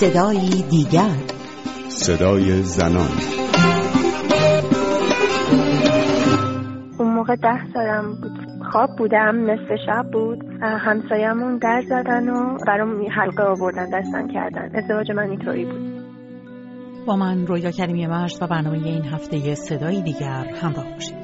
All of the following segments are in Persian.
صدایی دیگر. صدای زنان. اون موقع ده سالم بود. خواب بودم نصف شب بود. همسایمون در زدن و برام حلقه آوردن دستن کردن. ازدواج من اینطوری بود. با من رویا کریمی مشت و برنامه این هفته صدایی دیگر همراه باشید.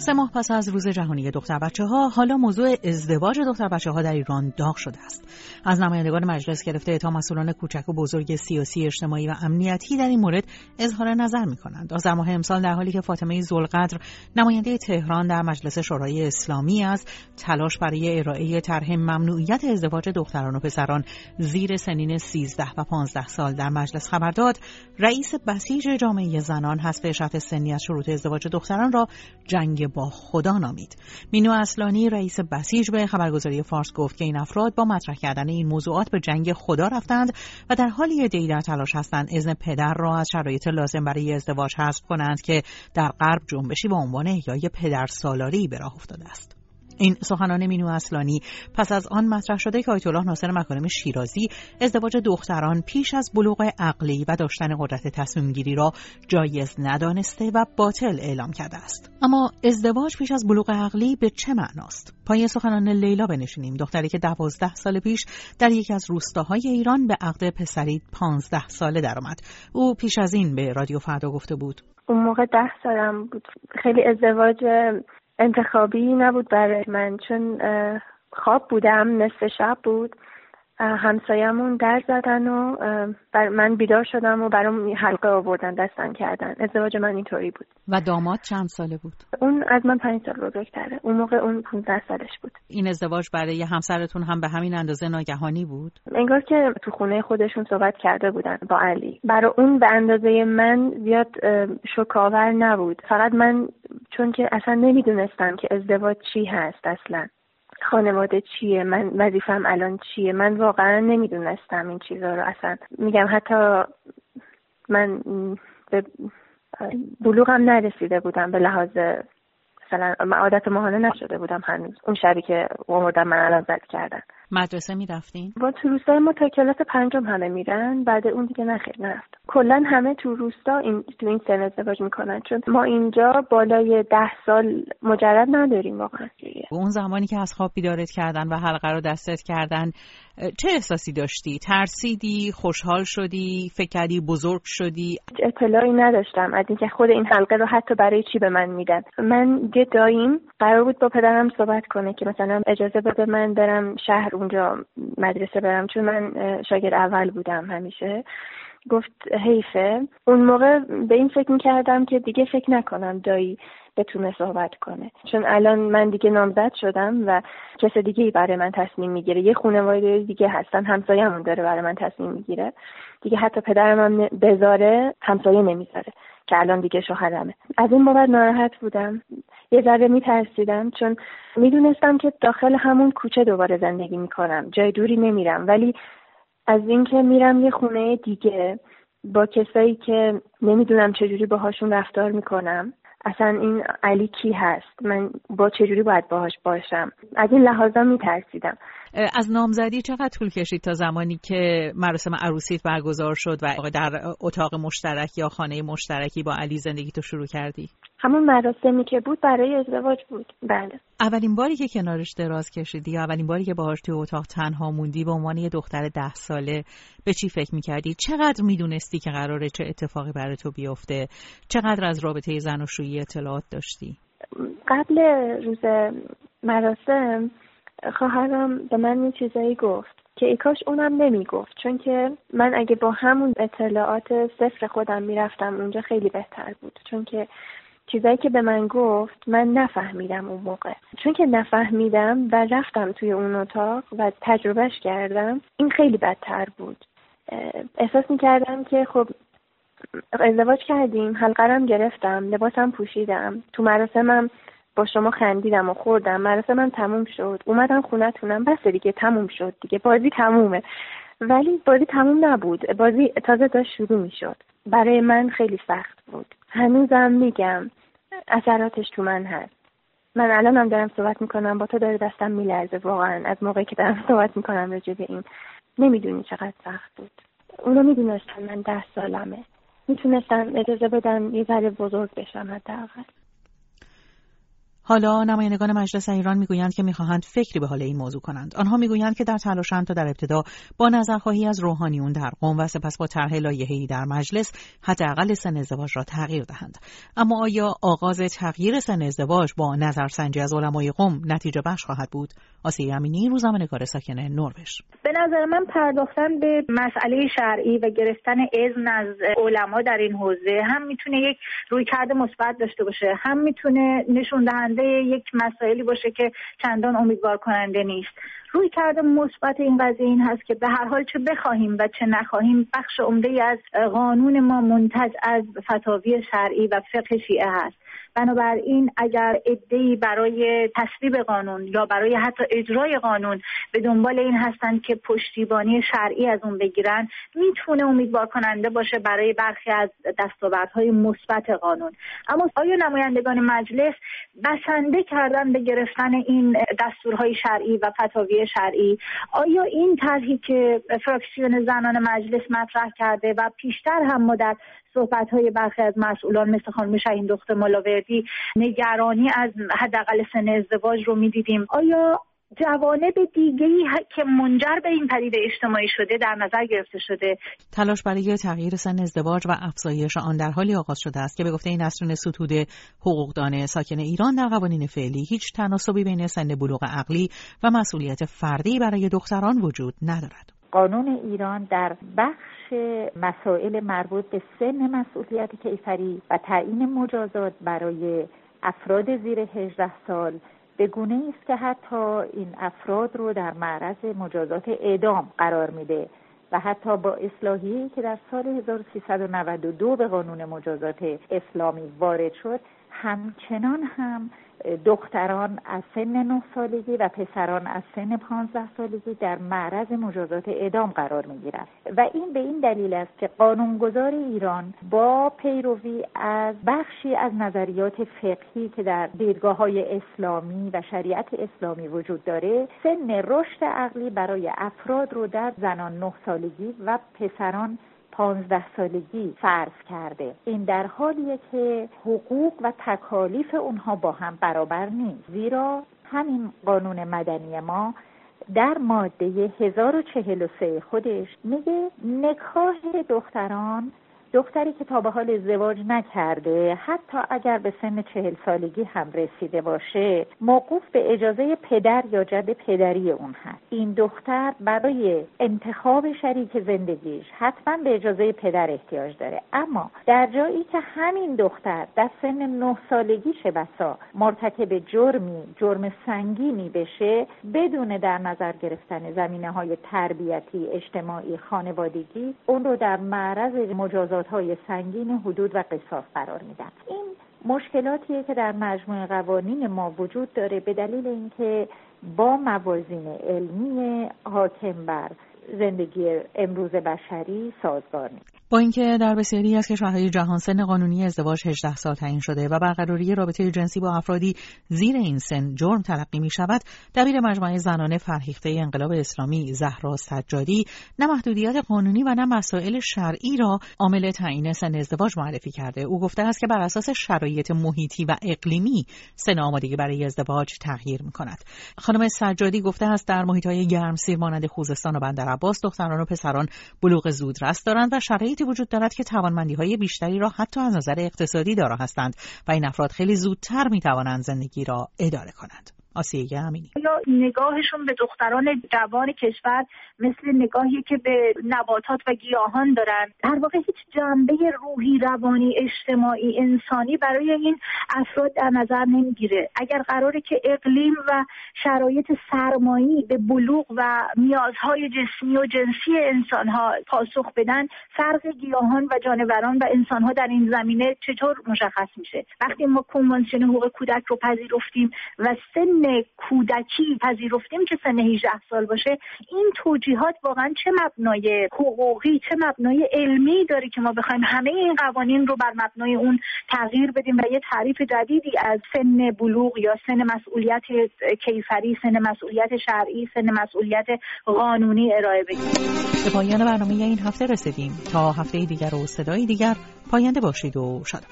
سه ماه پس از روز جهانی دختر بچه ها حالا موضوع ازدواج دختر بچه ها در ایران داغ شده است. از نمایندگان مجلس گرفته تا مسئولان کوچک و بزرگ سیاسی اجتماعی و امنیتی در این مورد اظهار نظر می کنند آذر ماه امسال در حالی که فاطمه زلقدر نماینده تهران در مجلس شورای اسلامی از تلاش برای ارائه طرح ممنوعیت ازدواج دختران و پسران زیر سنین 13 و 15 سال در مجلس خبر داد. رئیس بسیج جامعه زنان حذف شرط سنی از شروط ازدواج دختران را جنگ با خدا نامید. مینو اصلانی رئیس بسیج به خبرگزاری فارس گفت که این افراد با مطرح کردن این موضوعات به جنگ خدا رفتند و در حالی دی در تلاش هستند اذن پدر را از شرایط لازم برای ازدواج حذف کنند که در غرب جنبشی با عنوان احیای پدر سالاری به راه افتاده است. این سخنان مینو اصلانی. پس از آن مطرح شده که آیت الله ناصر مکارم شیرازی ازدواج دختران پیش از بلوغ عقلی و داشتن قدرت تصمیم گیری را جایز ندانسته و باطل اعلام کرده است. اما ازدواج پیش از بلوغ عقلی به چه معناست؟ پای سخنان لیلا بنشینیم. دختری که دوازده سال پیش در یکی از روستاهای ایران به عقد پسری پانزده ساله درآمد. او پیش از این به رادیو فردا گفته بود. اون موقع ده سالم بود. خیلی ازدواج انتخابی نبود برای من چون خواب بودم نصف شب بود. همسایمون در زدن و بر من بیدار شدم و برام حلقه آوردن دستن کردن. ازدواج من اینطوری بود. و داماد چند ساله بود؟ اون از من پنج سال بزرگتره. اون موقع اون 15 سالش بود. این ازدواج برای همسرتون هم به همین اندازه ناگهانی بود؟ انگار که تو خونه خودشون صحبت کرده بودن با علی. برای اون به اندازه من زیاد شکاور نبود. فقط من چون که اصلا نمی‌دونستم که ازدواج چی هست اصلا. خانواده چیه؟ من وظیفم الان چیه؟ من واقعا نمی‌دونستم این چیزها رو اصلا. میگم حتی من به بلوغم نرسیده بودم به لحاظ مثلا عادت ماهانه نشده بودم هنوز. اون شبی که اومدم من الان زد کردن. مدرسه می‌رفتین؟ با تو روستای ما تا کلاس پنجم همه میرن بعد اون دیگه نخیر نرفت. کلا همه تو روستا این تو این سن ازدواج می‌کنن چون ما اینجا بالای ده سال مجرد نداریم واقعا اون زمانی که از خواب بیدارت کردن و حلقه رو دستت کردن چه احساسی داشتی؟ ترسیدی؟ خوشحال شدی؟ فکر کردی بزرگ شدی؟ اطلاعی نداشتم از اینکه خود این حلقه رو حتی برای چی به من میدن من یه داییم قرار بود با پدرم صحبت کنه که مثلا اجازه بده من برم شهر اونجا مدرسه برم چون من شاگرد اول بودم همیشه گفت حیفه. اون موقع به این فکر می‌کردم که دیگه فکر نکنم دایی بتونه صحبت کنه. چون الان من دیگه نامزد شدم و کس دیگه ای برای من تصمیم می‌گیره. یه خانواده دیگه هستن همسایه‌مون داره برای من تصمیم می‌گیره. دیگه حتی پدرم هم بذاره همسایه نمی‌ذاره که الان دیگه شوهرمه. از این بابت ناراحت بودم. یه ذره میترسیدم چون می‌دونستم که داخل همون کوچه دوباره زندگی می‌کنم. جای دوری نمیرم. ولی از اینکه میرم یه خونه دیگه با کسایی که نمی‌دونم چجوری باهاشون رفتار می‌کنم. اصلا این علی کی هست؟ من با چجوری باید باهاش باشم؟ از این لحاظا میترسیدم. از نامزدی چقدر طول کشید تا زمانی که مراسم عروسیت برگزار شد و در اتاق مشترک یا خانه مشترکی با علی زندگی تو شروع کردی؟ همون مراسمی که بود برای ازدواج بود. بله. اولین باری که کنارش دراز کشیدی یا اولین باری که باهاش توی اتاق تنها موندی به عنوان یه دختر ده ساله به چی فکر می‌کردی؟ چقدر می‌دونستی که قراره چه اتفاقی برای تو بیفته؟ چقدر از رابطه زن و شویی اطلاعات داشتی؟ قبل روز مراسم خواهرم به من یه چیزایی گفت که ای کاش اونم نمی‌گفت چون که من اگه با همون اطلاعات صفر خودم می‌رفتم اونجا خیلی بهتر بود. چون که چیزایی که به من گفت من نفهمیدم اون موقع. چون که نفهمیدم و رفتم توی اون اتاق و تجربهش کردم این خیلی بدتر بود. احساس می‌کردم که خب ازدواج کردیم حلقرم گرفتم لباسم پوشیدم تو مراسمم با شما خندیدم و خوردم مراسمم تموم شد. اومدم خونتونم بس دیگه تموم شد دیگه. بازی تمومه. ولی بازی تموم نبود. بازی تازه داشت شروع می‌شد. برای من خیلی سخت بود. هنوزم میگم. اثراتش تو من هست. من الان هم دارم صحبت می‌کنم با تو داره دستم میلرزه واقعا. از موقعی که دارم صحبت می‌کنم راجع به این. نمی‌دونی چقدر سخت بود. اونو می‌دونستن من ده سالمه. می‌تونستم اجازه بدم یه ذره بزرگ بشم حداقل. حالا نمایندگان مجلس ایران می‌گویند که می‌خواهند فکری به حال این موضوع کنند. آنها می‌گویند که در تلاشند تا در ابتدا با نظرخواهی از روحانیون در قوم و سپس با طرح لایحه‌ای در مجلس حداقل سن ازدواج را تغییر دهند. اما آیا آغاز تغییر سن ازدواج با نظرسنجی از علمای قوم نتیجه بخش خواهد بود؟ آسیه امینی روزنامه‌نگار ساکن نروژ. به نظر من پرداختن به مسئله شرعی و گرفتن اذن از علما در این حوزه هم می‌تونه یک رویکرد مثبت داشته باشه. هم می‌تونه نشون یک مسائلی باشه که چندان امیدوار کننده نیست. روی کرده مثبت این قضیه این هست که به هر حال چه بخواهیم و چه نخواهیم بخش عمده از قانون ما منتج از فتاوی شرعی و فقه شیعه هست. بنابراین اگر ادهی برای تصویب قانون یا برای حتی اجرای قانون به دنبال این هستند که پشتیبانی شرعی از اون بگیرن می‌تونه امیدوار کننده باشه برای برخی از دستاوردهای مثبت قانون. اما آیا نمایندگان مجلس بسنده کردن به گرفتن این دستورهای شرعی و فتاوی شرعی؟ آیا این طرحی که فراکسیون زنان مجلس مطرح کرده و پیشتر هم ما در صحبت های برخی از مسئولان مثل خانم شهین دختر ملاوردی نگرانی از حداقل سن ازدواج رو می‌دیدیم. آیا جوانب دیگه ای که منجر به این پدیده اجتماعی شده در نظر گرفته شده؟ تلاش برای تغییر سن ازدواج و افزایش آن در حالی آغاز شده است که به گفته نسرین ستود حقوقدان ساکن ایران در قوانین فعلی هیچ تناسبی بین سن بلوغ عقلی و مسئولیت فردی برای دختران وجود ندارد. قانون ایران در بخش مسائل مربوط به سن مسئولیت کیفری و تعیین مجازات برای افراد زیر 18 سال به گونه است که حتی این افراد رو در معرض مجازات اعدام قرار میده و حتی با اصلاحی که در سال 1392 به قانون مجازات اسلامی وارد شد همچنان هم دختران از سن نه سالگی و پسران از سن پانزده سالگی در معرض مجازات اعدام قرار می گیرند و این به این دلیل است که قانونگذار ایران با پیروی از بخشی از نظریات فقهی که در دیدگاه های اسلامی و شریعت اسلامی وجود داره سن رشد عقلی برای افراد رو در زنان نه سالگی و پسران پانزده سالگی فرض کرده. این در حالیه که حقوق و تکالیف اونها با هم برابر نیست. زیرا همین قانون مدنی ما در ماده 1043 خودش میگه نکاح دختران دختری که تا به حال ازدواج نکرده حتی اگر به سن چهل سالگی هم رسیده باشه موقوف به اجازه پدر یا جد پدری اون هست. این دختر برای انتخاب شریک زندگیش حتما به اجازه پدر احتیاج داره. اما در جایی که همین دختر در سن نه سالگی چه بسا مرتکب جرمی جرم سنگینی بشه بدون در نظر گرفتن زمینه های تربیتی اجتماعی خانوادگی اون رو در معرض مجازات های سنگین حدود و قصاص قرار میدن. این مشکلاتیه که در مجموع قوانین ما وجود داره به دلیل اینکه با موازین علمی حاکم بر زندگی امروز بشری سازگار نیست. با اینکه در بسیاری از کشورهای جهان سن قانونی ازدواج 18 سال تعیین شده و برقراری رابطه جنسی با افرادی زیر این سن جرم تلقی می شود دبیر مجموعه زنان فرهیخته انقلاب اسلامی زهرا سجادی نه محدودیت قانونی و نه مسائل شرعی را عامل تعیین سن ازدواج معرفی کرده. او گفته است که بر اساس شرایط محیطی و اقلیمی سن آمادگی برای ازدواج تغییر می کند خانم سجادی گفته است در محیطهای گرمسیر مانند خوزستان و بندر عباس دختران و پسران بلوغ زودرس دارند و شرایط وجود دارد که توانمندی های بیشتری را حتی از نظر اقتصادی دارا هستند و این افراد خیلی زودتر می توانند زندگی را اداره کنند. آسیه امینی یا نگاهشون به دختران جوان کشور مثل نگاهی که به نباتات و گیاهان دارن. در واقع هیچ جنبه روحی روانی اجتماعی انسانی برای این افراد در نظر نمی‌گیره. اگر قراره که اقلیم و شرایط سرمایی به بلوغ و نیازهای جسمی و جنسی انسانها پاسخ بدن فرق گیاهان و جانوران و انسانها در این زمینه چطور مشخص میشه؟ وقتی ما کنوانسیون حقوق کودک رو پذیرفتیم و سن کودکی پذیرفتیم که سن 18 سال باشه این توجیهات واقعا چه مبنای حقوقی چه مبنای علمی داره که ما بخوایم همه این قوانین رو بر مبنای اون تغییر بدیم و یه تعریف جدیدی از سن بلوغ یا سن مسئولیت کیفری سن مسئولیت شرعی سن مسئولیت قانونی ارائه بدیم. به پایان برنامه این هفته رسیدیم. تا هفته دیگر و صدای دیگر پاینده باشید و شاد.